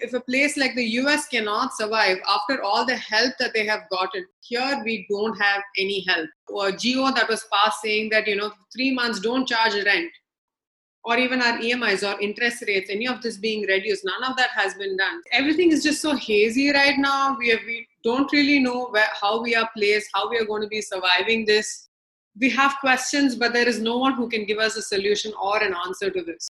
If a place like the US cannot survive after all the help that they have gotten, here we don't have any help. Or GO that was passed saying that, you know, three months don't charge rent or even our EMIs or interest rates, any of this being reduced, none of that has been done. Everything is just so hazy right now. We, have, we don't really know where, how we are placed, how we are going to be surviving this. We have questions, but there is no one who can give us a solution or an answer to this.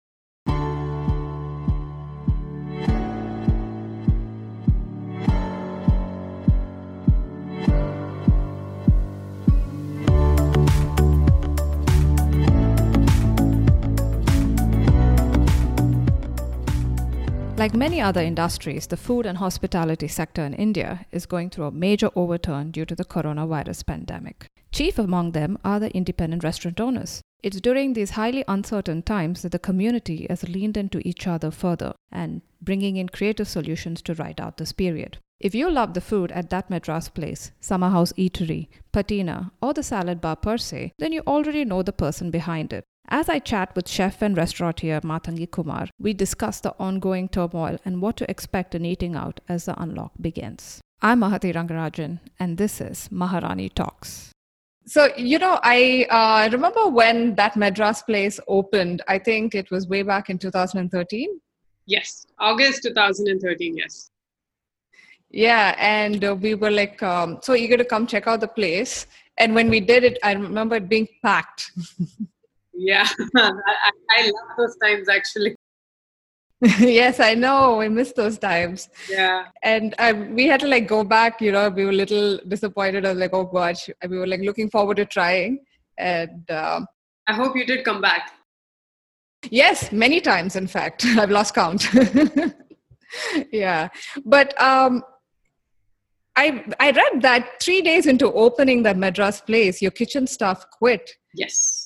Like many other industries, the food and hospitality sector in India is going through a major overturn due to the coronavirus pandemic. Chief among them are the independent restaurant owners. It's during these highly uncertain times that the community has leaned into each other further and bringing in creative solutions to ride out this period. If you love the food at that Madras place, Summer House Eatery, Patina, or the salad bar per se, then you already know the person behind it. As I chat with chef and restaurateur Mathangi Kumar, we discuss the ongoing turmoil and what to expect in eating out as the unlock begins. I'm Mahati Rangarajan, and this is Maharani Talks. So, you know, I uh, remember when that Madras place opened, I think it was way back in 2013. Yes, August 2013, yes. Yeah, and uh, we were like um, so eager to come check out the place. And when we did it, I remember it being packed. Yeah, I, I love those times actually. yes, I know. I miss those times. Yeah. And I, we had to like go back, you know, we were a little disappointed. I was like, oh gosh, we were like looking forward to trying. And um, I hope you did come back. Yes, many times, in fact. I've lost count. yeah. But um, I, I read that three days into opening the Madras place, your kitchen staff quit. Yes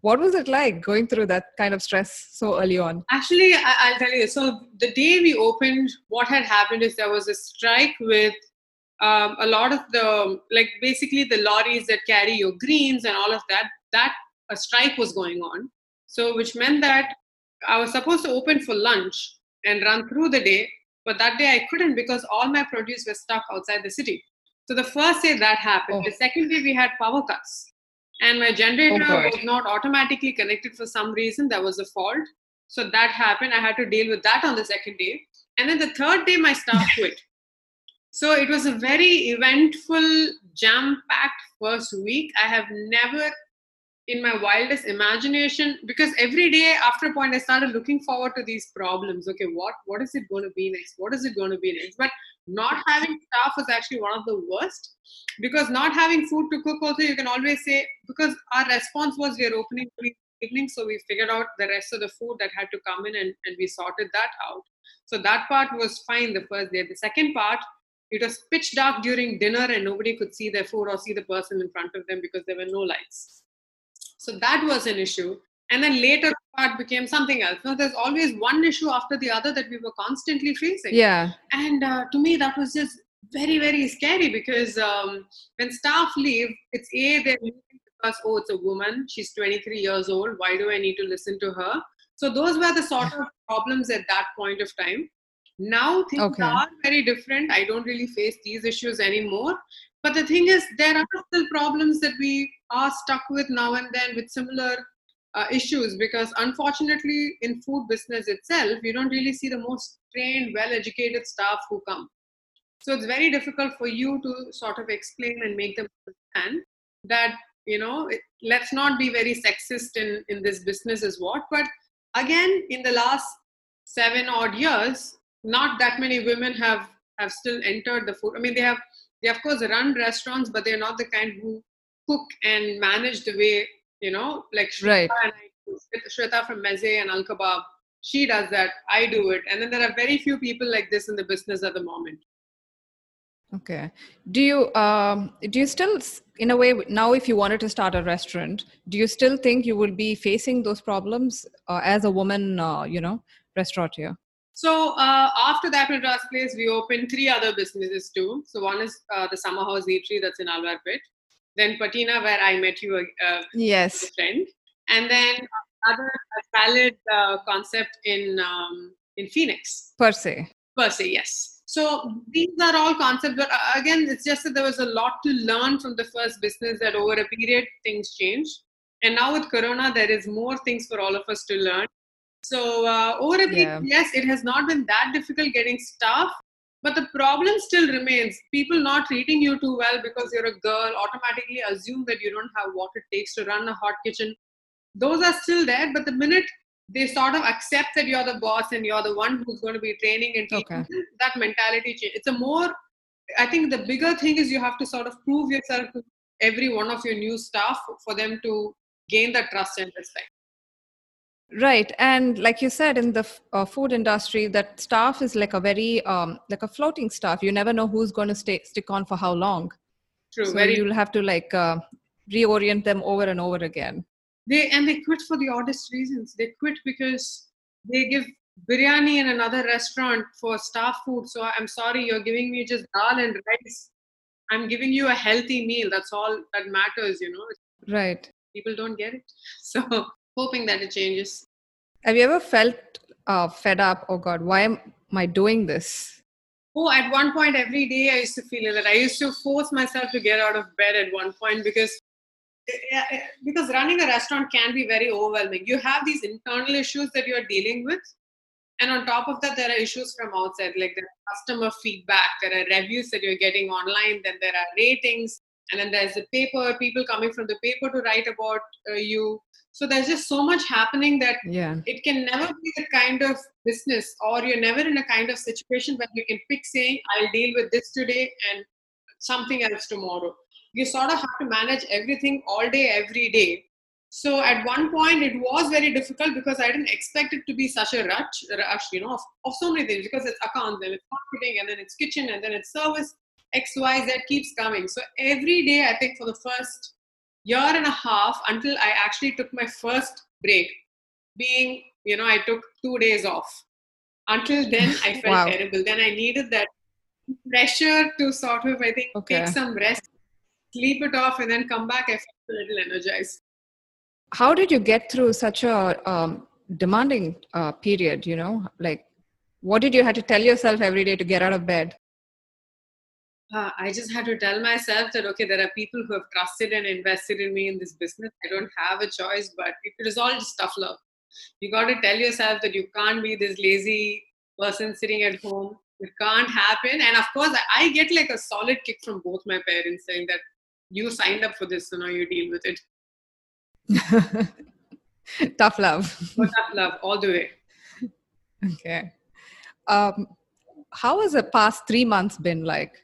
what was it like going through that kind of stress so early on? Actually I, will tell you. So the day we opened what had happened is there was a strike with um, a lot of the like basically the lorries that carry your greens and all of that that a strike was going on. So which meant that i was supposed to open for lunch and run through the day but that day i couldn't because all my produce was stuck outside the city. So the first day that happened oh. the second day we had power cuts and my generator oh, was not automatically connected for some reason. There was a fault. So that happened. I had to deal with that on the second day. And then the third day, my staff quit. So it was a very eventful, jam packed first week. I have never, in my wildest imagination, because every day after a point, I started looking forward to these problems. Okay, what what is it going to be next? What is it going to be next? But not having staff was actually one of the worst. Because not having food to cook also you can always say because our response was we are opening the evening so we figured out the rest of the food that had to come in and, and we sorted that out. So that part was fine the first day. The second part it was pitch dark during dinner and nobody could see their food or see the person in front of them because there were no lights. So that was an issue and then later part became something else. Now there's always one issue after the other that we were constantly facing. Yeah. And uh, to me that was just very very scary because um, when staff leave it's a they're leaving because oh it's a woman. She's 23 years old. Why do i need to listen to her? So those were the sort of problems at that point of time. Now things okay. are very different. I don't really face these issues anymore. But the thing is there are still problems that we are stuck with now and then with similar uh, issues because unfortunately in food business itself you don't really see the most trained well educated staff who come. So it's very difficult for you to sort of explain and make them understand that you know it, let's not be very sexist in in this business is what. But again in the last seven odd years not that many women have have still entered the food. I mean they have they of course run restaurants but they're not the kind who cook and manage the way you know like Shweta right. and I, Shweta from Meze and Al Kebab she does that I do it and then there are very few people like this in the business at the moment okay do you um do you still in a way now if you wanted to start a restaurant do you still think you will be facing those problems uh, as a woman uh, you know restaurateur so uh, after that Madras place, we opened three other businesses too. So one is uh, the Summer House Eatery that's in Alwarpet then Patina, where I met you, uh, yes, friend, and then other salad uh, concept in um, in Phoenix. Per se. per se yes so these are all concepts but uh, again it's just that there was a lot to learn from the first business that over a period things changed and now with corona there is more things for all of us to learn so uh, over a period Yeah. yes it has not been that difficult getting staff but the problem still remains. People not treating you too well because you're a girl automatically assume that you don't have what it takes to run a hot kitchen. Those are still there but the minute they sort of accept that you're the boss and you're the one who's going to be training and teaching Okay. them, that mentality change it's a more i think the bigger thing is you have to sort of prove yourself to every one of your new staff for them to gain that trust and respect Right, and like you said, in the uh, food industry, that staff is like a very um, like a floating staff. You never know who's going to stay stick on for how long. true so very you'll have to like uh, reorient them over and over again. they and they quit for the oddest reasons they quit because they give biryani in another restaurant for staff food so i'm sorry you're giving me just dal and rice i'm giving you a healthy meal that's all that matters you know Right. people don't get it so hoping that it changes Have you ever felt uh, fed up? Oh God, why am I doing this? oh at one point every day i used to feel that i used to force myself to get out of bed at one point because eh, eh, because running a restaurant can be very overwhelming you have these internal issues that you're dealing with and on top of that there are issues from outside like are customer feedback there are reviews that you're getting online then there are ratings and then there's the paper people coming from the paper to write about uh, you so there's just so much happening that Yeah. it can never be the kind of business or you're never in a kind of situation where you can pick saying i'll deal with this today and something else tomorrow. You sort of have to manage everything all day every day. So at one point it was very difficult because i didn't expect it to be such a rush rush you know of, of so many things because it's accounts and it's marketing and then it's kitchen and then it's service xy z keeps coming. So every day i think for the first year and a half until I actually took my first break, being, you know, I took two days off. Until then, I felt Wow. terrible. Then I needed that pressure to sort of, I think, Okay. take some rest, sleep it off, and then come back. I felt a little energized. How did you get through such a um, demanding uh, period? You know, like what did you have to tell yourself every day to get out of bed? Uh, I just had to tell myself that, okay, there are people who have trusted and invested in me in this business. I don't have a choice, but it, is all just tough love. You got to tell yourself that you can't be this lazy person sitting at home. It can't happen. And of course, I, get like a solid kick from both my parents saying that you signed up for this, so now you deal with it. Tough love. So tough love all the way. Okay. Um, how has the past three months been like?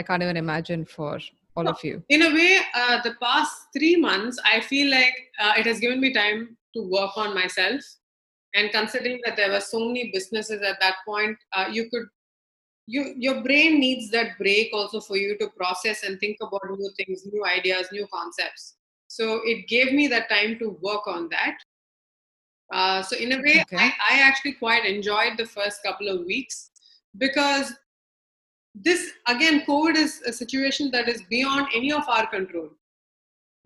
I can't even imagine for all of you. in a way uh, the past three months i feel like uh, it has given me time to work on myself and considering that there were so many businesses at that point uh, you could you your brain needs that break also for you to process and think about new things new ideas new concepts so it gave me that time to work on that uh, so in a way Okay. I, I actually quite enjoyed the first couple of weeks because this again covid is a situation that is beyond any of our control.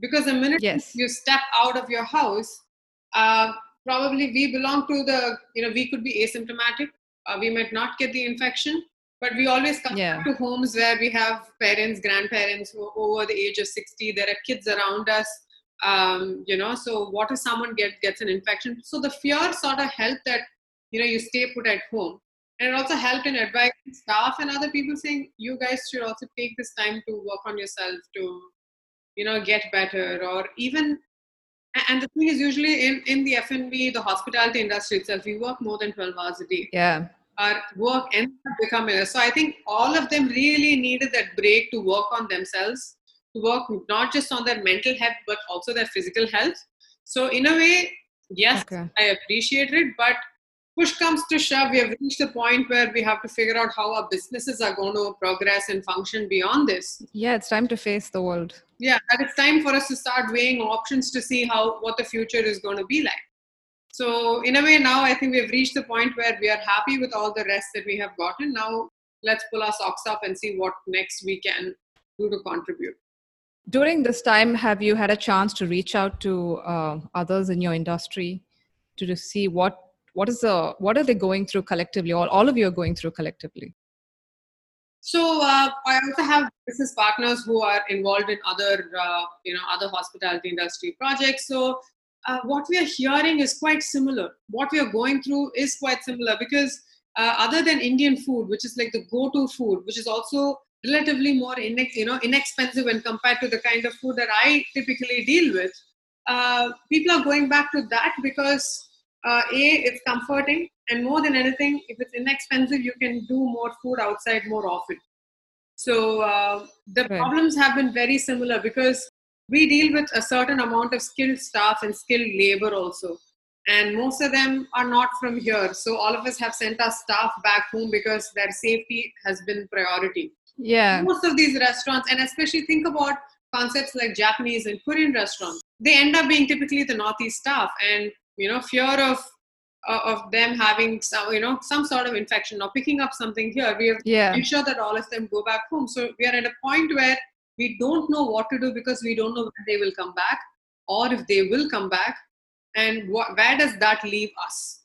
Because the minute Yes. you step out of your house uh, probably we belong to the you know we could be asymptomatic. Uh, we might not get the infection but we always come Yeah. to homes where we have parents grandparents who are over the age of 60 there are kids around us um, you know so what if someone get, gets an infection? So the fear sort of helped that you know you stay put at home and it also helped in advising staff and other people saying you guys should also take this time to work on yourself to you know get better or even and the thing is usually in in the F&B the hospitality industry itself we work more than 12 hours a day Yeah. our work ends up becoming so i think all of them really needed that break to work on themselves to work not just on their mental health but also their physical health so in a way yes Okay. i appreciate it but push comes to shove we have reached the point where we have to figure out how our businesses are going to progress and function beyond this. Yeah, it's time to face the world. yeah that it's time for us to start weighing options to see how what the future is going to be like. So in a way now i think we've reached the point where we are happy with all the rest that we have gotten. Now let's pull our socks up and see what next we can do to contribute. During this time, have you had a chance to reach out to uh, others in your industry to, to see what what is the what are they going through collectively all, all of you are going through collectively so uh, I also have business partners who are involved in other, uh, you know, other hospitality industry projects. So uh, what we are hearing is quite similar. What we are going through is quite similar because uh, other than Indian food, which is like the go-to food, which is also relatively more in, you know inexpensive when compared to the kind of food that I typically deal with, uh, people are going back to that because uh, a it's comforting and more than anything if it's inexpensive you can do more food outside more often. So uh, the right. problems have been very similar because we deal with a certain amount of skilled staff and skilled labor also. And most of them are not from here. So all of us have sent our staff back home because their safety has been priority. Yeah. Most of these restaurants and especially think about concepts like japanese and korean restaurants they end up being typically the northeast staff. And you know fear of uh, of them having some you know some sort of infection or picking up something here. We have yeah. ensure that all of them go back home. So we are at a point where we don't know what to do because we don't know when they will come back or if they will come back. And wh- where does that leave us?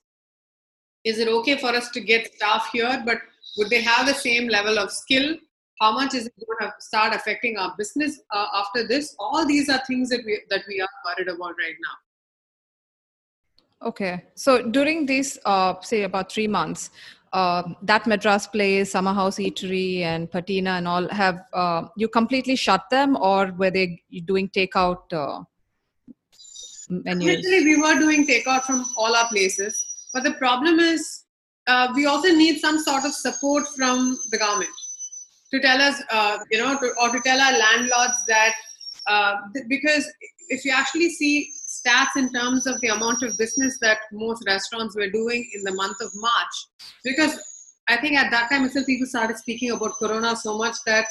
Is it okay for us to get staff here but would they have the same level of skill? How much is it going to start affecting our business uh, after this? All these are things that we that we are worried about right now Okay. So during these, uh, say, about three months, uh, that Madras place, Summer House Eatery, and Patina and all have uh, you completely shut them, or were they doing takeout uh, menus? Originally, we were doing takeout from all our places, but the problem is uh, we also need some sort of support from the government to tell us, uh, you know, to, or to tell our landlords that uh, because if you actually see stats in terms of the amount of business that most restaurants were doing in the month of March. Because I think at that time itself, people started speaking about Corona so much that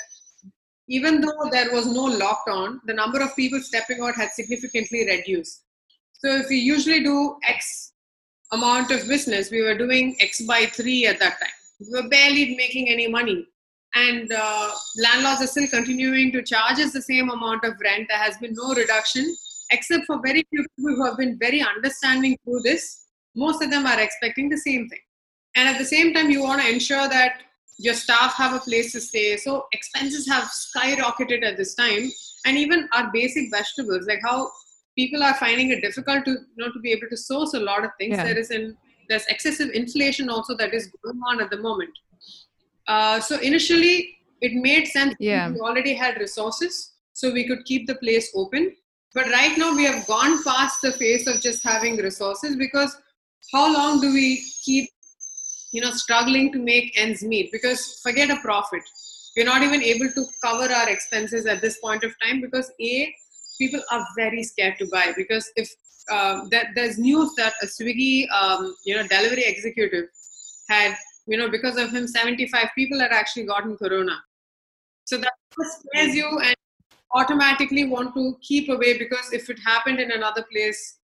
even though there was no lockdown, the number of people stepping out had significantly reduced. So if we usually do X amount of business, we were doing X by three at that time. We were barely making any money. And uh, landlords are still continuing to charge us the same amount of rent. There has been no reduction except for very few people who have been very understanding through this, most of them are expecting the same thing. And at the same time, you want to ensure that your staff have a place to stay. So expenses have skyrocketed at this time. And even our basic vegetables, like how people are finding it difficult to you know to be able to source a lot of things. Yeah. There is an there's excessive inflation also that is going on at the moment. Uh, so initially, it made sense. Yeah. We already had resources, so we could keep the place open. But right now we have gone past the phase of just having resources because how long do we keep you know struggling to make ends meet? Because forget a profit. We're not even able to cover our expenses at this point of time because a people are very scared to buy. Because if uh, that there's news that a swiggy um, you know delivery executive had you know because of him 75 people had actually gotten corona. So that scares you and automatically want to keep away because if it happened in another place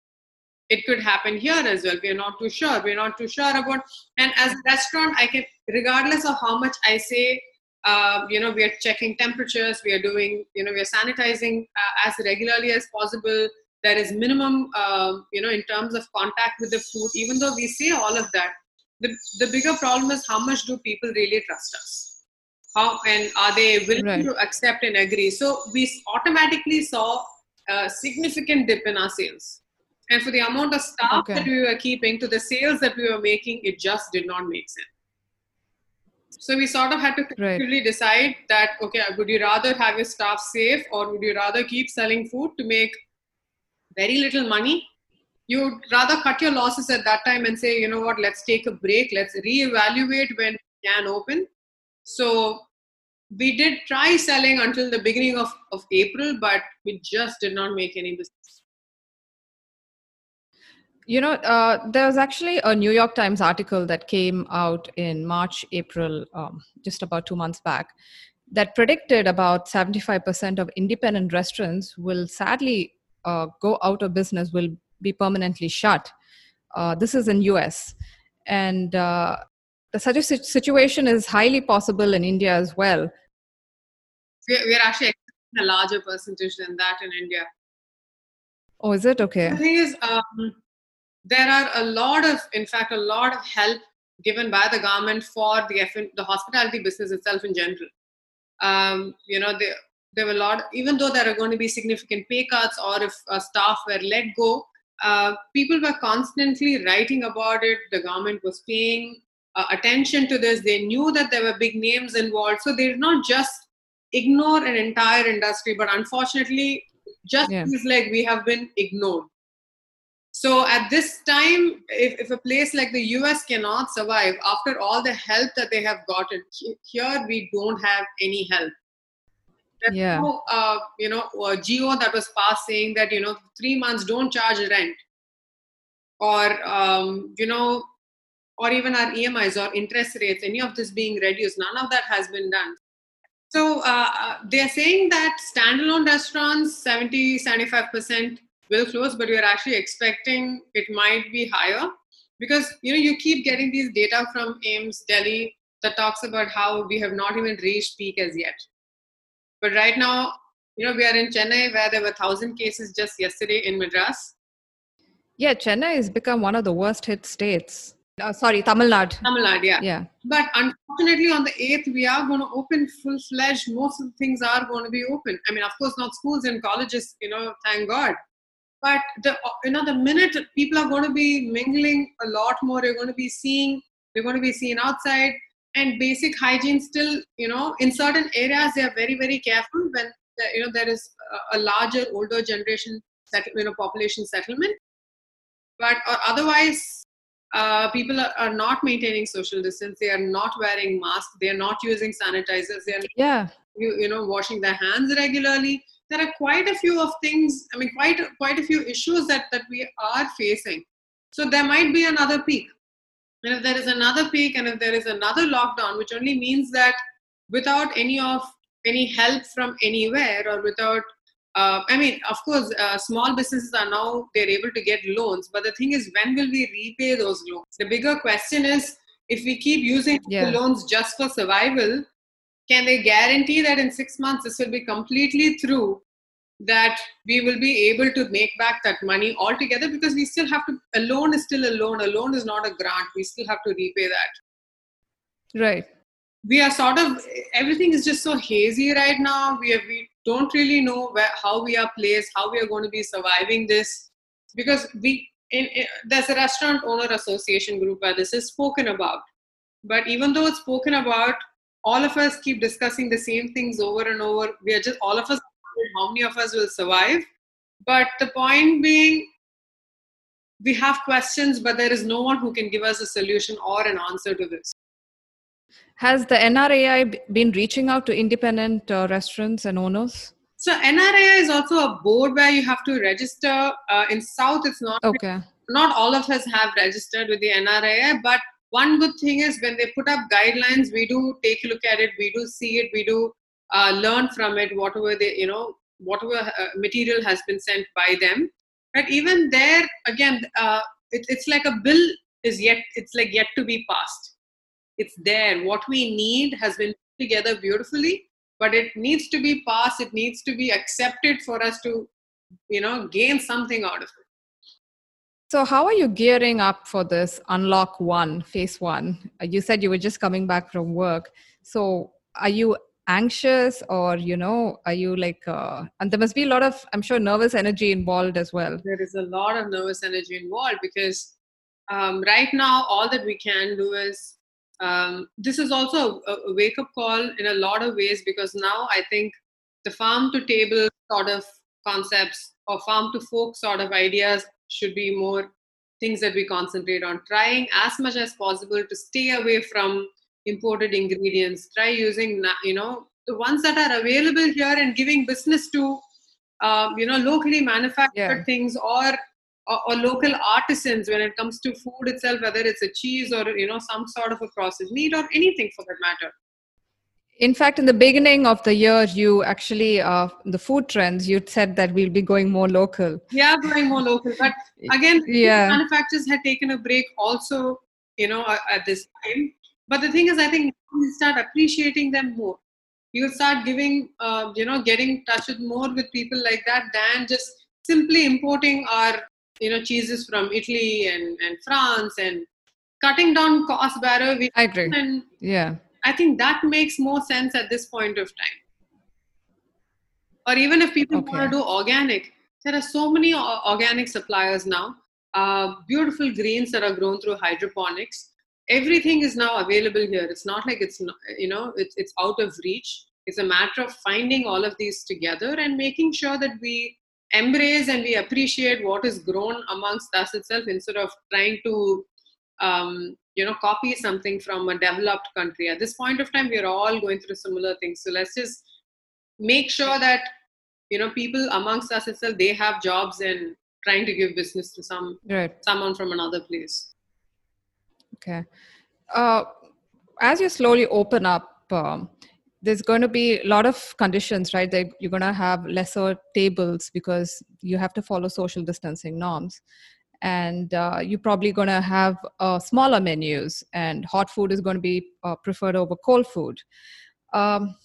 it could happen here as well. We're not too sure. We're not too sure about and as a restaurant i can regardless of how much i say uh, you know we are checking temperatures we are doing you know we are sanitizing uh, as regularly as possible. There is minimum uh, you know in terms of contact with the food even though we say all of that. The, the bigger problem is how much do people really trust us how and are they willing right. to accept and agree? So we automatically saw a significant dip in our sales. And for the amount of staff okay. that we were keeping to the sales that we were making it just did not make sense. So we sort of had to collectively right. decide that okay would you rather have your staff safe or would you rather keep selling food to make very little money? You'd rather cut your losses at that time and say you know what? Let's take a break. Let's reevaluate when we can open so we did try selling until the beginning of, of April, but we just did not make any business. You know, uh, there was actually a New York Times article that came out in March, April, um, just about two months back, that predicted about 75% of independent restaurants will sadly uh, go out of business, will be permanently shut. Uh, this is in US. And uh, such a situation is highly possible in India as well. We're actually a larger percentage than that in India. Oh, is it okay? The thing is, um, there are a lot of, in fact, a lot of help given by the government for the F- the hospitality business itself in general. Um, you know, there, there were a lot, even though there are going to be significant pay cuts or if uh, staff were let go, uh, people were constantly writing about it. The government was paying uh, attention to this. They knew that there were big names involved. So they did not just ignore an entire industry, but unfortunately, just Yeah. feels like we have been ignored. So at this time, if, if a place like the US cannot survive after all the help that they have gotten, here we don't have any help. There's Yeah. no, uh, you know, a GO that was passed saying that you know three months don't charge rent, or um, you know, or even our EMIs or interest rates, any of this being reduced. None of that has been done. So uh, uh, they're saying that standalone restaurants, 70, 75% will close, but we're actually expecting it might be higher because you know you keep getting these data from AIIMS Delhi that talks about how we have not even reached peak as yet. But right now, you know, we are in Chennai where there were thousand cases just yesterday in Madras. Yeah, Chennai has become one of the worst hit states. Uh, sorry, Tamil Nadu. Tamil Nadu, yeah. Yeah. But unfortunately, on the 8th, we are going to open full fledged. Most of the things are going to be open. I mean, of course, not schools and colleges, you know, thank God. But the you know the minute people are going to be mingling a lot more, you're going to be seeing, they're going to be seen outside, and basic hygiene still, you know, in certain areas they are very very careful when the, you know there is a, larger older generation that you know population settlement. But uh, otherwise, uh, people are, are not maintaining social distance. They are not wearing masks. They are not using sanitizers. They are Yeah. you, you know washing their hands regularly there are quite a few of things i mean quite quite a few issues that that we are facing so there might be another peak and if there is another peak and if there is another lockdown which only means that without any of any help from anywhere or without uh, i mean of course uh, small businesses are now they're able to get loans but the thing is when will we repay those loans? The bigger question is if we keep using Yeah. the loans just for survival can they guarantee that in six months this will be completely through that we will be able to make back that money altogether? Because we still have to a loan is still a loan. A loan is not a grant. We still have to repay that. Right. We are sort of everything is just so hazy right now. We, are, we don't really know where, how we are placed how we are going to be surviving this. Because we in, in, there's a restaurant owner association group where this is spoken about. But even though it's spoken about all of us keep discussing the same things over and over. We are just all of us how many of us will survive. But the point being we have questions but there is no one who can give us a solution or an answer to this Has the NRAI been reaching out to independent uh, restaurants and owners? So NRAI is also a board where you have to register. Uh, in South, it's not Okay. not all of us have registered with the NRAI, but one good thing is when they put up guidelines, we do take a look at it, we do see it, we do uh, learn from it, whatever they, you know, whatever uh, material has been sent by them. But even there, again, uh, it, it's like a bill is yet, it's like yet to be passed. It's there. What we need has been put together beautifully, but it needs to be passed. It needs to be accepted for us to, you know, gain something out of it. So, how are you gearing up for this unlock one, phase one? Uh, You said you were just coming back from work. So, are you anxious or, you know, are you like, uh, and there must be a lot of, I'm sure, nervous energy involved as well. there is a lot of nervous energy involved because um, right now all that we can do is um, this is also a, a wake up call in a lot of ways because now I think the farm to table sort of concepts or farm to folk sort of ideas should be more things that we concentrate on trying as much as possible to stay away from imported ingredients try using you know the ones that are available here and giving business to um, you know locally manufactured Yeah. things or, or or local artisans when it comes to food itself whether it's a cheese or you know some sort of a processed meat or anything for that matter In fact, in the beginning of the year, you actually, uh, the food trends, you said that we'll be going more local. Yeah, going more local but again Yeah. manufacturers had taken a break also you know at this time but the thing is i think you start appreciating them more you start giving uh, you know getting touch with more with people like that than just simply importing our you know cheeses from Italy and, and France and cutting down cost barrier. We I agree. And Yeah. I think that makes more sense at this point of time. Or even if people Okay. want to do organic, there are so many organic suppliers now. Uh, beautiful greens that are grown through hydroponics. Everything is now available here. It's not like it's you know it's it's out of reach. It's a matter of finding all of these together and making sure that we embrace and we appreciate what is grown amongst us itself instead of trying to um, you know copy something from a developed country at this point of time we are all going through similar things so let's just make sure that you know people amongst us itself they have jobs and trying to give business to some Right. someone from another place Okay. Uh, as you slowly open up, um, there's going to be a lot of conditions, right? That you're going to have lesser tables because you have to follow social distancing norms. And uh, you're probably going to have uh, smaller menus, and hot food is going to be uh, preferred over cold food. Um,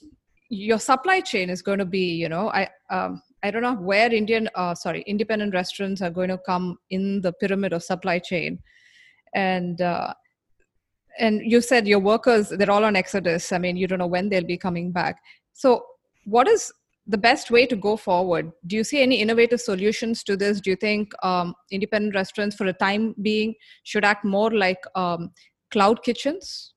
your supply chain is going to be, you know, I um, I don't know where Indian, uh, sorry, independent restaurants are going to come in the pyramid of supply chain, and uh, and you said your workers they're all on exodus. I mean you don't know when they'll be coming back. So what is the best way to go forward? Do you see any innovative solutions to this? Do you think um, independent restaurants for a time being should act more like um, cloud kitchens?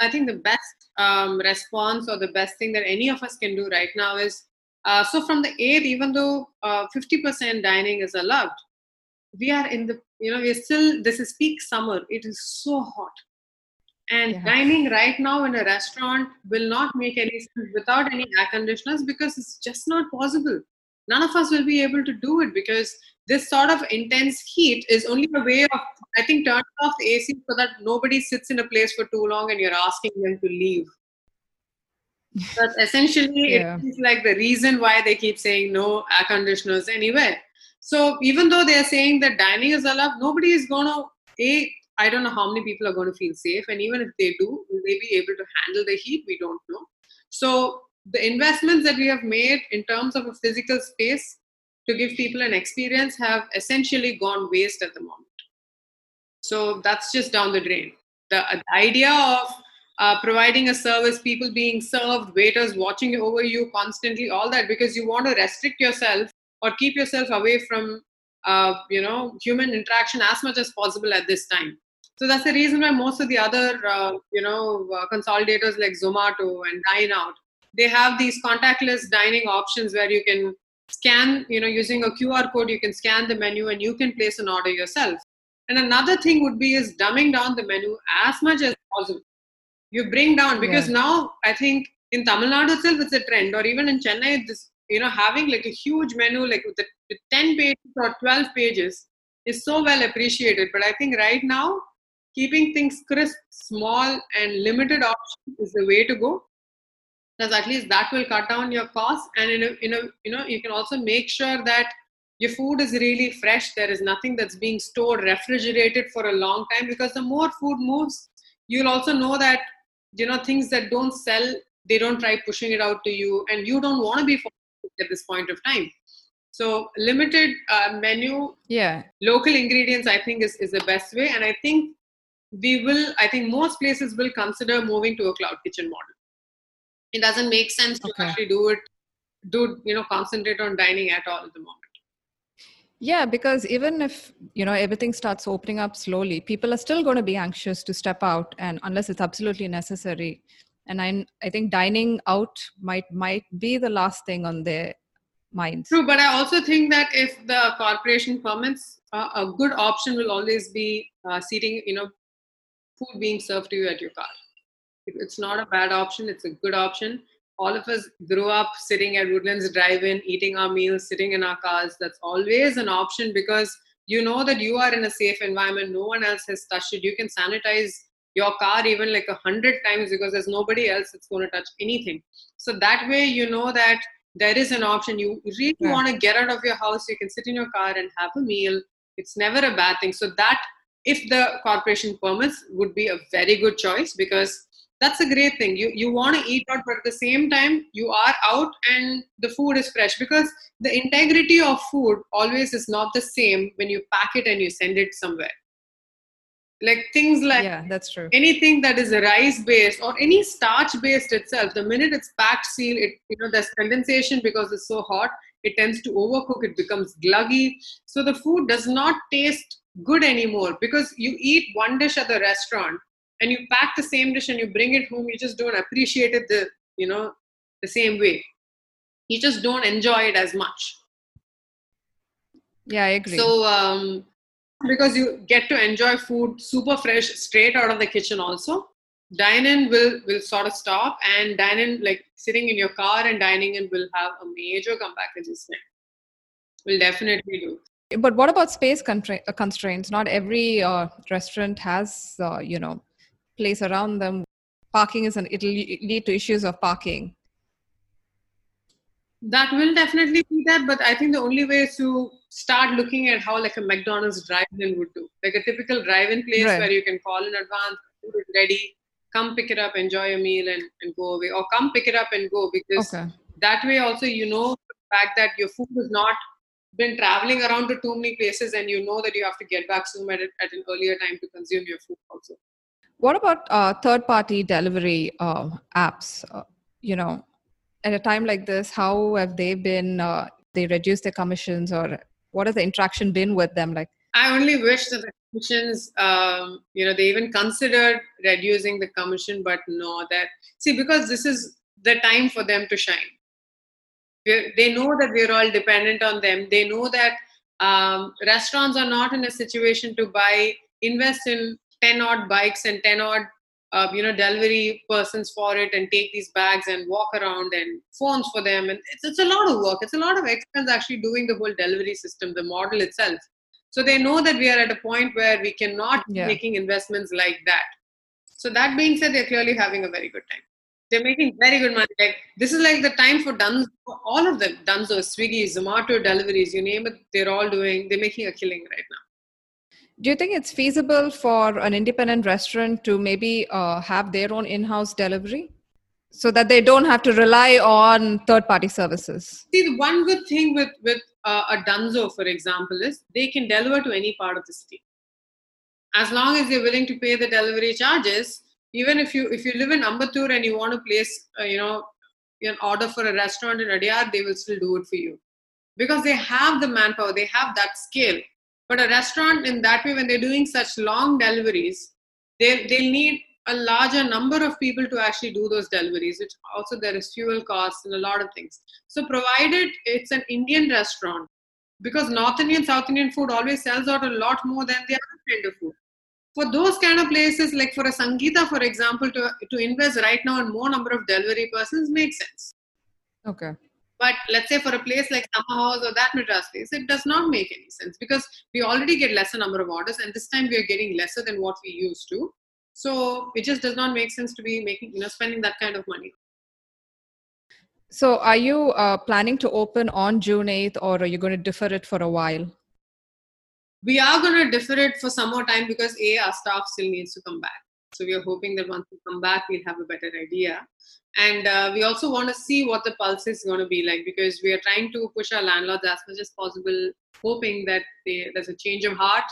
I think the best um, response or the best thing that any of us can do right now is uh, so from the 8th, even though uh, 50% dining is allowed, we are in the, you know, we're still, this is peak summer. It is so hot. And Yeah. dining right now in a restaurant will not make any sense without any air conditioners because it's just not possible. None of us will be able to do it because this sort of intense heat is only a way of, I think, turning off the AC so that nobody sits in a place for too long and you're asking them to leave. But essentially, Yeah. it's like the reason why they keep saying no air conditioners anywhere. So even though they're saying that dining is allowed, nobody is going to, A, I don't know how many people are going to feel safe. And even if they do, will they be able to handle the heat? We don't know. So the investments that we have made in terms of a physical space to give people an experience have essentially gone waste at the moment. So that's just down the drain. The, the idea of uh, providing a service, people being served, waiters watching over you constantly, all that because you want to restrict yourself or keep yourself away from, uh, you know, human interaction as much as possible at this time. So that's the reason why most of the other, uh, you know, uh, consolidators like Zomato and Dine Out, they have these contactless dining options where you can scan, you know, using a QR code, you can scan the menu and you can place an order yourself. And another thing would be is dumbing down the menu as much as possible. You bring down because Yeah. now I think in Tamil Nadu itself it's a trend, or even in Chennai, this you know having like a huge menu like with, the, with 10 pages or 12 pages is so well appreciated. But I think right now keeping things crisp, small, and limited options is the way to go. Because at least that will cut down your costs, and in a, in a you know you can also make sure that your food is really fresh. There is nothing that's being stored, refrigerated for a long time. Because the more food moves, you'll also know that you know things that don't sell, they don't try pushing it out to you, and you don't want to be at this point of time. So limited uh, menu, yeah local ingredients, I think is is the best way, and I think we will. I think most places will consider moving to a cloud kitchen model. It doesn't make sense to Okay. actually do it, do you know, concentrate on dining at all at the moment. yeah because even if you know everything starts opening up slowly people are still going to be anxious to step out and unless it's absolutely necessary and i i think dining out might might be the last thing on their minds True, but I also think that if the corporation permits, uh, a good option will always be uh, seating, you know, food being served to you at your car. It's not a bad option, it's a good option. All of us grew up sitting at Woodlands Drive In, eating our meals, sitting in our cars. That's always an option because you know that you are in a safe environment. No one else has touched it. You can sanitize your car even like a hundred times because there's nobody else that's going to touch anything. So that way, you know that there is an option. You really Yeah. want to get out of your house, you can sit in your car and have a meal. It's never a bad thing. So that, if the corporation permits, would be a very good choice because that's a great thing. You you want to eat out but at the same time you are out and the food is fresh because the integrity of food always is not the same when you pack it and you send it somewhere. Like things like yeah that's true. anything that is rice based or any starch based itself the minute it's packed sealed, it you know there's condensation because it's so hot it tends to overcook it becomes gluggy. So the food does not taste good anymore because you eat one dish at the restaurant and you pack the same dish and you bring it home you just don't appreciate it the you know the same way. You just don't enjoy it as much. Yeah i agree. So um because you get to enjoy food super fresh straight out of the kitchen also dine in will will sort of stop and dine in like sitting in your car and dining in will have a major comeback adjustment will definitely do but what about space uh, constraints? Not every uh, restaurant has uh, you know place around them. Parking is an it'll lead to issues of parking. That will definitely be that but i think the only way is to start looking at how like a mcdonald's drive-in would do. Like a typical drive-in place right. where you can call in advance food is ready come pick it up enjoy a meal and, and go away. Or come pick it up and go because okay. that way also you know the fact that your food is not been traveling around to too many places and you know that you have to get back soon at, at an earlier time to consume your food also what about uh, third party delivery uh, apps uh, you know at a time like this, how have they been? Uh, they reduced their commissions, or what has the interaction been with them like? I only wish that the commissions, um, you know, they even considered reducing the commission, but no, that see because this is the time for them to shine. We're, they know that we're all dependent on them. They know that um, restaurants are not in a situation to buy, invest in 10 odd bikes and 10 odd uh, you know delivery persons for it and take these bags and walk around and phones for them. And it's, it's a lot of work. It's a lot of expense actually doing the whole delivery system the model itself. So they know that we are at a point where we cannot yeah. be making investments like that. So that being said they're clearly having a very good time they're making very good money. Like this is like the time for Dunzo, all of them. Dunzo, Swiggy, Zomato deliveries you name it they're all doing they're making a killing right now. Do you think it's feasible for an independent restaurant to maybe uh, have their own in-house delivery? So that they don't have to rely on third-party services? See the one good thing with with uh, a dunzo for example is they can deliver to any part of the city. As long as they're willing to pay the delivery charges even if you if you live in ambattur and you want to place uh, you know an order for a restaurant in adyar they will still do it for you because they have the manpower they have that scale but a restaurant, in that way, when they're doing such long deliveries, they, they'll need a larger number of people to actually do those deliveries, which also there is fuel costs and a lot of things. So, provided it's an Indian restaurant, because North Indian, South Indian food always sells out a lot more than the other kind of food. For those kind of places, like for a Sangeetha, for example, to, to invest right now in more number of delivery persons makes sense. Okay. But let's say for a place like Summer House or that Madras place, it does not make any sense because we already get lesser number of orders, and this time we are getting lesser than what we used to. So it just does not make sense to be making, you know, spending that kind of money. So are you uh, planning to open on June 8th or are you going to defer it for a while? We are going to defer it for some more time because A, our staff still needs to come back. So we are hoping that once we come back, we'll have a better idea and uh, we also want to see what the pulse is going to be like because we are trying to push our landlords as much as possible hoping that they, there's a change of heart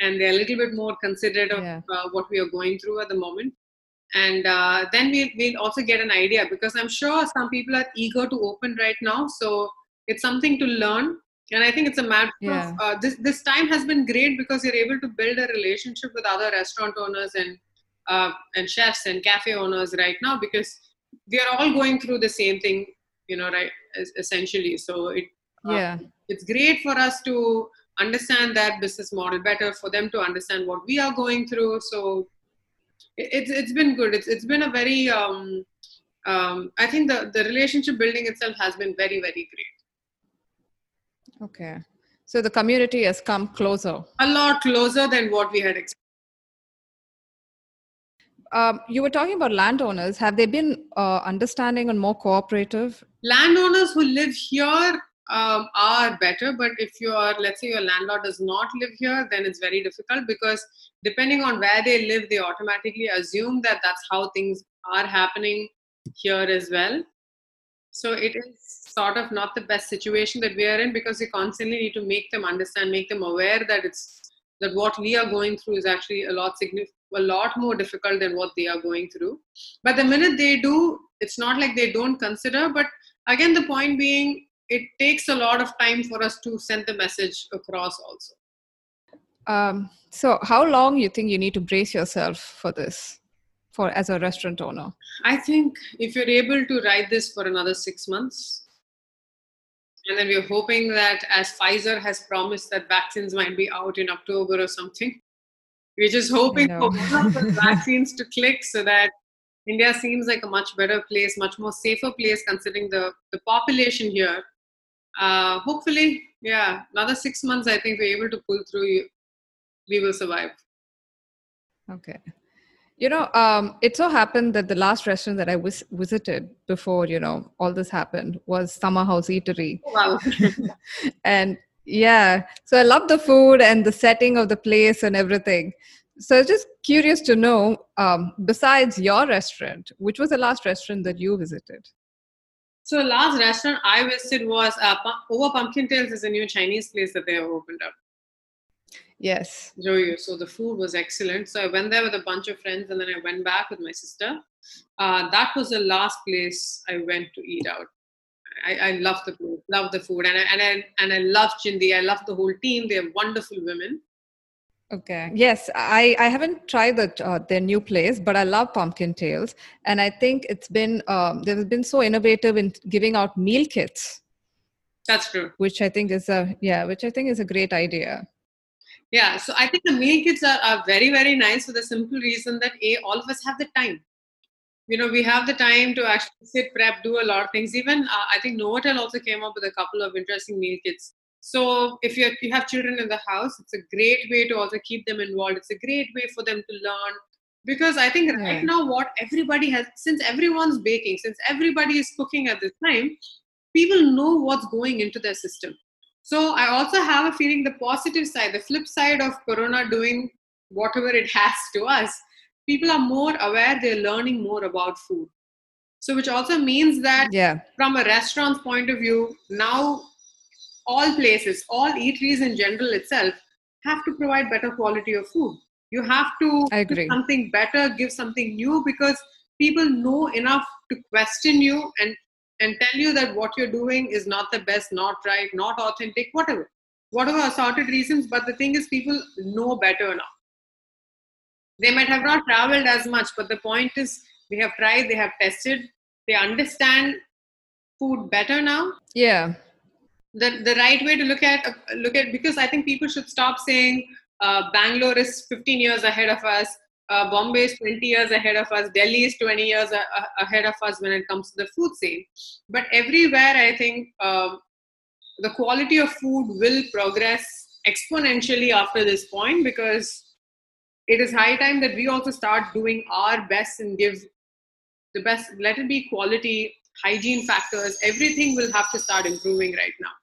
and they're a little bit more considerate of yeah. uh, what we are going through at the moment and uh, then we'll, we'll also get an idea because i'm sure some people are eager to open right now so it's something to learn and i think it's a matter yeah. of uh, this, this time has been great because you're able to build a relationship with other restaurant owners and uh, and chefs and cafe owners right now because we are all going through the same thing you know right essentially so it uh, yeah it's great for us to understand that business model better for them to understand what we are going through so it's it's been good it's it's been a very um, um, I think the the relationship building itself has been very very great. Okay, so the community has come closer. A lot closer than what we had expected um, you were talking about landowners. Have they been uh, understanding and more cooperative? Landowners who live here um, are better, but if you are, let's say, your landlord does not live here, then it's very difficult because depending on where they live, they automatically assume that that's how things are happening here as well. So it is sort of not the best situation that we are in because we constantly need to make them understand, make them aware that it's that what we are going through is actually a lot significant a lot more difficult than what they are going through. But the minute they do it's not like they don't consider but again the point being it takes a lot of time for us to send the message across also. Um, so how long you think you need to brace yourself for this for as a restaurant owner? I think if you're able to ride this for another six months and then we're hoping that as pfizer has promised that vaccines might be out in october or something we're just hoping for one of the vaccines to click so that India seems like a much better place, much more safer place considering the, the population here. Uh, hopefully, yeah, another six months, I think we're able to pull through. We will survive. Okay. You know, um, it so happened that the last restaurant that I was visited before, you know, all this happened was Summer House Eatery. Oh, wow. and yeah, so I love the food and the setting of the place and everything. So just curious to know, um, besides your restaurant, which was the last restaurant that you visited? So the last restaurant I visited was uh, Over Pumpkin Tales is a new Chinese place that they have opened up. Yes. Joyu. So the food was excellent. So I went there with a bunch of friends and then I went back with my sister. Uh, that was the last place I went to eat out. I, I love the food, love the food, and I, and I and I love Chindi. I love the whole team. They're wonderful women. Okay. Yes, I I haven't tried the uh, their new place, but I love Pumpkin Tales, and I think it's been um, they've been so innovative in giving out meal kits. That's true. Which I think is a yeah, which I think is a great idea. Yeah, so I think the meal kits are, are very very nice for the simple reason that a all of us have the time. You know we have the time to actually sit prep do a lot of things. Even uh, i think novotel also came up with a couple of interesting meal kits. So if you you have children in the house it's a great way to also keep them involved. It's a great way for them to learn. Because i think right. now what everybody has since everyone's baking since everybody is cooking at this time people know what's going into their system so i also have a feeling the positive side the flip side of corona doing whatever it has to us people are more aware they're learning more about food so which also means that yeah. from a restaurant's point of view now all places all eateries in general itself have to provide better quality of food you have to I agree. something better give something new because people know enough to question you and and tell you that what you're doing is not the best not right not authentic whatever. Whatever assorted reasons but the thing is people know better now. They might have not traveled as much but the point is they have tried they have tested they understand food better now. Yeah. The the right way to look at look at because i think people should stop saying uh, bangalore is 15 years ahead of us uh, bombay is 20 years ahead of us. Delhi is 20 years a- ahead of us when it comes to the food scene. But everywhere i think um, the quality of food will progress exponentially after this point because it is high time that we also start doing our best and give the best let it be quality hygiene factors. Everything will have to start improving right now.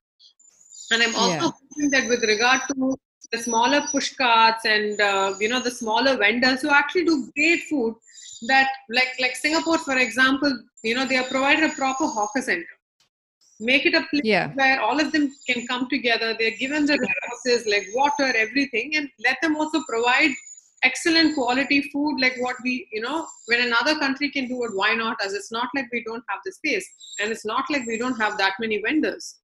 And i'm also yeah. hoping that with regard to the smaller push carts and uh, you know the smaller vendors who actually do great food that like like singapore for example you know they are provided a proper hawker center. Make it a place yeah. where all of them can come together. They're given the resources like water everything and let them also provide excellent quality food like what we you know when another country can do it why not? As it's not like we don't have the space and it's not like we don't have that many vendors.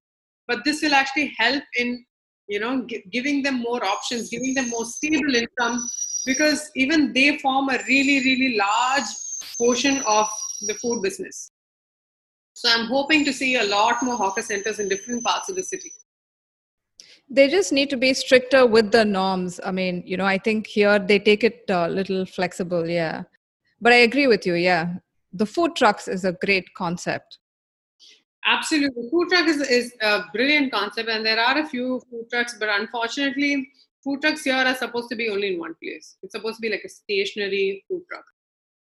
But this will actually help in you know g- giving them more options giving them more stable income because even they form a really really large portion of the food business. So i'm hoping to see a lot more hawker centers in different parts of the city. They just need to be stricter with the norms. I mean you know i think here they take it a little flexible yeah. But i agree with you yeah. The food trucks is a great concept absolutely. Food truck is, is a brilliant concept and there are a few food trucks but unfortunately food trucks here are supposed to be only in one place. It's supposed to be like a stationary food truck.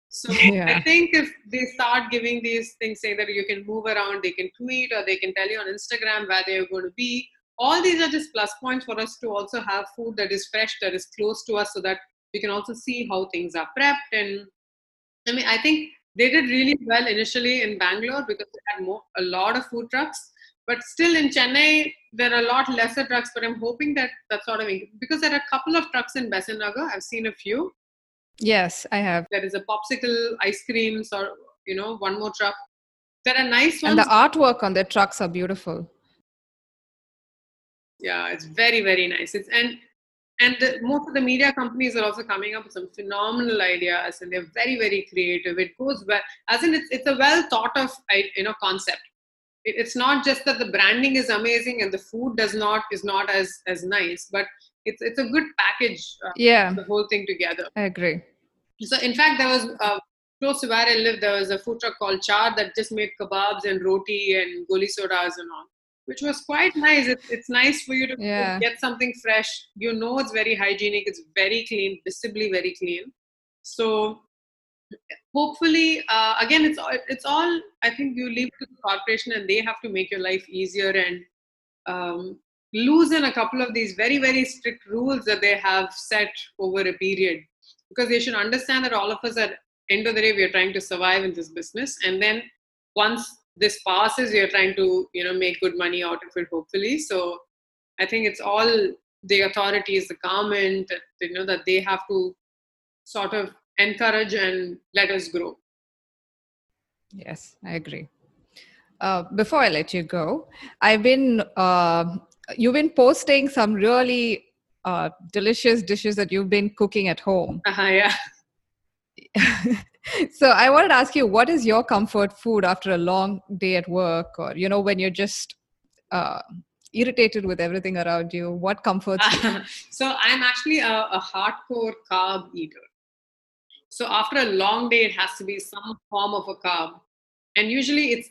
So yeah. I think if they start giving these things, saying that you can move around, they can tweet or they can tell you on Instagram where they're going to be, all these are just plus points for us to also have food that is fresh that is close to us so that we can also see how things are prepped. And i mean i think they did really well initially in Bangalore because they had more, a lot of food trucks. But still in Chennai, there are a lot lesser trucks. But I'm hoping that that sort of because there are a couple of trucks in Besant Nagar. I've seen a few. Yes, I have. There is a popsicle ice creams or you know one more truck. There are nice ones. And the artwork on their trucks are beautiful. Yeah, it's very very nice. It's and and the, most of the media companies are also coming up with some phenomenal ideas and they're very very creative. It goes well as in it's, it's a well thought of you know concept. It, it's not just that the branding is amazing and the food does not is not as as nice but it's it's a good package uh, yeah. the whole thing together. I agree. So in fact there was uh, close to where i live there was a food truck called char that just made kebabs and roti and goli sodas and all which was quite nice. It's, it's nice for you to yeah. get something fresh. You know, it's very hygienic, it's very clean, visibly very clean. So, hopefully, uh, again, it's all, it's all, I think you leave to the corporation and they have to make your life easier and um, loosen a couple of these very, very strict rules that they have set over a period. Because they should understand that all of us at end of the day, we are trying to survive in this business. And then once this passes you're trying to you know make good money out of it hopefully. So i think it's all the authorities the government you know that they have to sort of encourage and let us grow. Yes i agree. Uh, before i let you go i've been uh, you've been posting some really uh, delicious dishes that you've been cooking at home. Uh-huh, yeah so i wanted to ask you what is your comfort food after a long day at work? Or you know when you're just uh, irritated with everything around you what comforts you? So i'm actually a, a, hardcore carb eater. So after a long day it has to be some form of a carb. And usually it's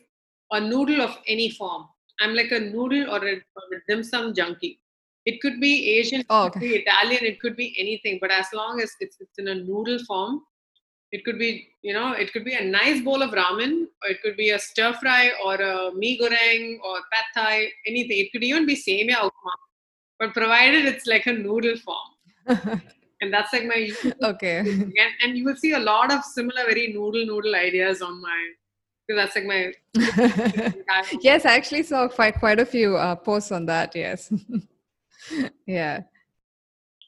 a noodle of any form. I'm like a noodle or a, or a dim sum junkie. It could be asian oh, okay. it could be italian it could be anything. But as long as it's, it's in a noodle form it could be, you know, it could be a nice bowl of ramen, or it could be a stir fry, or a mee goreng, or pad thai, anything. It could even be semia upma, but provided it's like a noodle form. and that's like my okay. And, and you will see a lot of similar, very noodle noodle ideas on my. Because that's like my. yes, I actually saw quite quite a few uh, posts on that. Yes. yeah.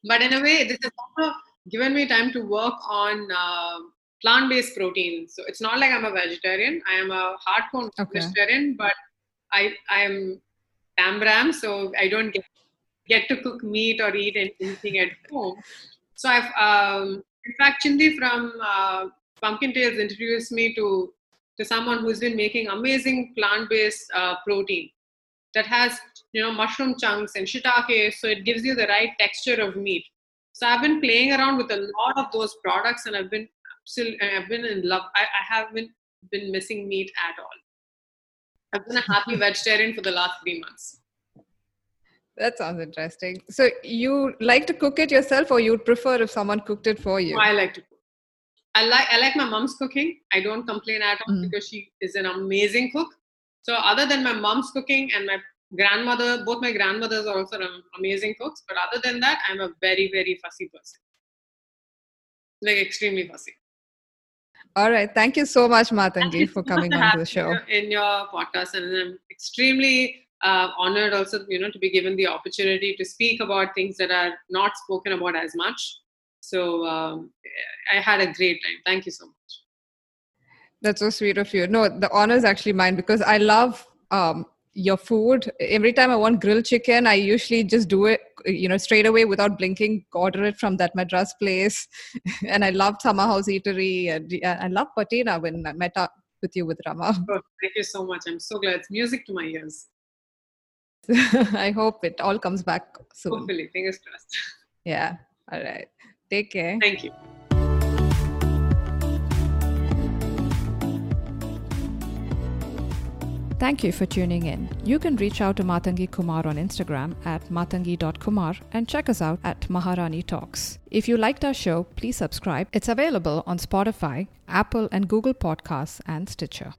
But in a way, this is also given me time to work on uh, plant-based protein. So it's not like I'm a vegetarian. I am a hardcore okay. vegetarian, but I I am tambram, so I don't get get to cook meat or eat anything at home. So I've um, in fact Chindi from uh, Pumpkin Tales introduced me to to someone who's been making amazing plant-based uh, protein that has you know mushroom chunks and shiitake, so it gives you the right texture of meat. So I've been playing around with a lot of those products, and I've been absolutely, I've been in love. I, I haven't been missing meat at all. I've been a happy vegetarian for the last three months. That sounds interesting. So you like to cook it yourself, or you'd prefer if someone cooked it for you? I like to cook. I like I like my mom's cooking. I don't complain at all mm. because she is an amazing cook. So other than my mom's cooking and my grandmother, both my grandmothers are also amazing cooks. But other than that, I'm a very, very fussy person. Like extremely fussy. All right. Thank you so much, Mathangi, for coming on the show. In your podcast. And I'm extremely uh, honored also, you know, to be given the opportunity to speak about things that are not spoken about as much. So um, I had a great time. Thank you so much. That's so sweet of you. No, the honor is actually mine because I love um, your food. Every time i want grilled chicken i usually just do it you know straight away without blinking order it from that madras place. And i love summer house eatery and i love patina when i met up with you with rama. Oh, thank you so much. I'm so glad. It's music to my ears. I hope it all comes back soon. Hopefully fingers crossed. Yeah. All right. Take care. Thank you Thank you for tuning in. You can reach out to Mathangi Kumar on Instagram at matangi.kumar and check us out at Maharani Talks. If you liked our show, please subscribe. It's available on Spotify, Apple and Google Podcasts, and Stitcher.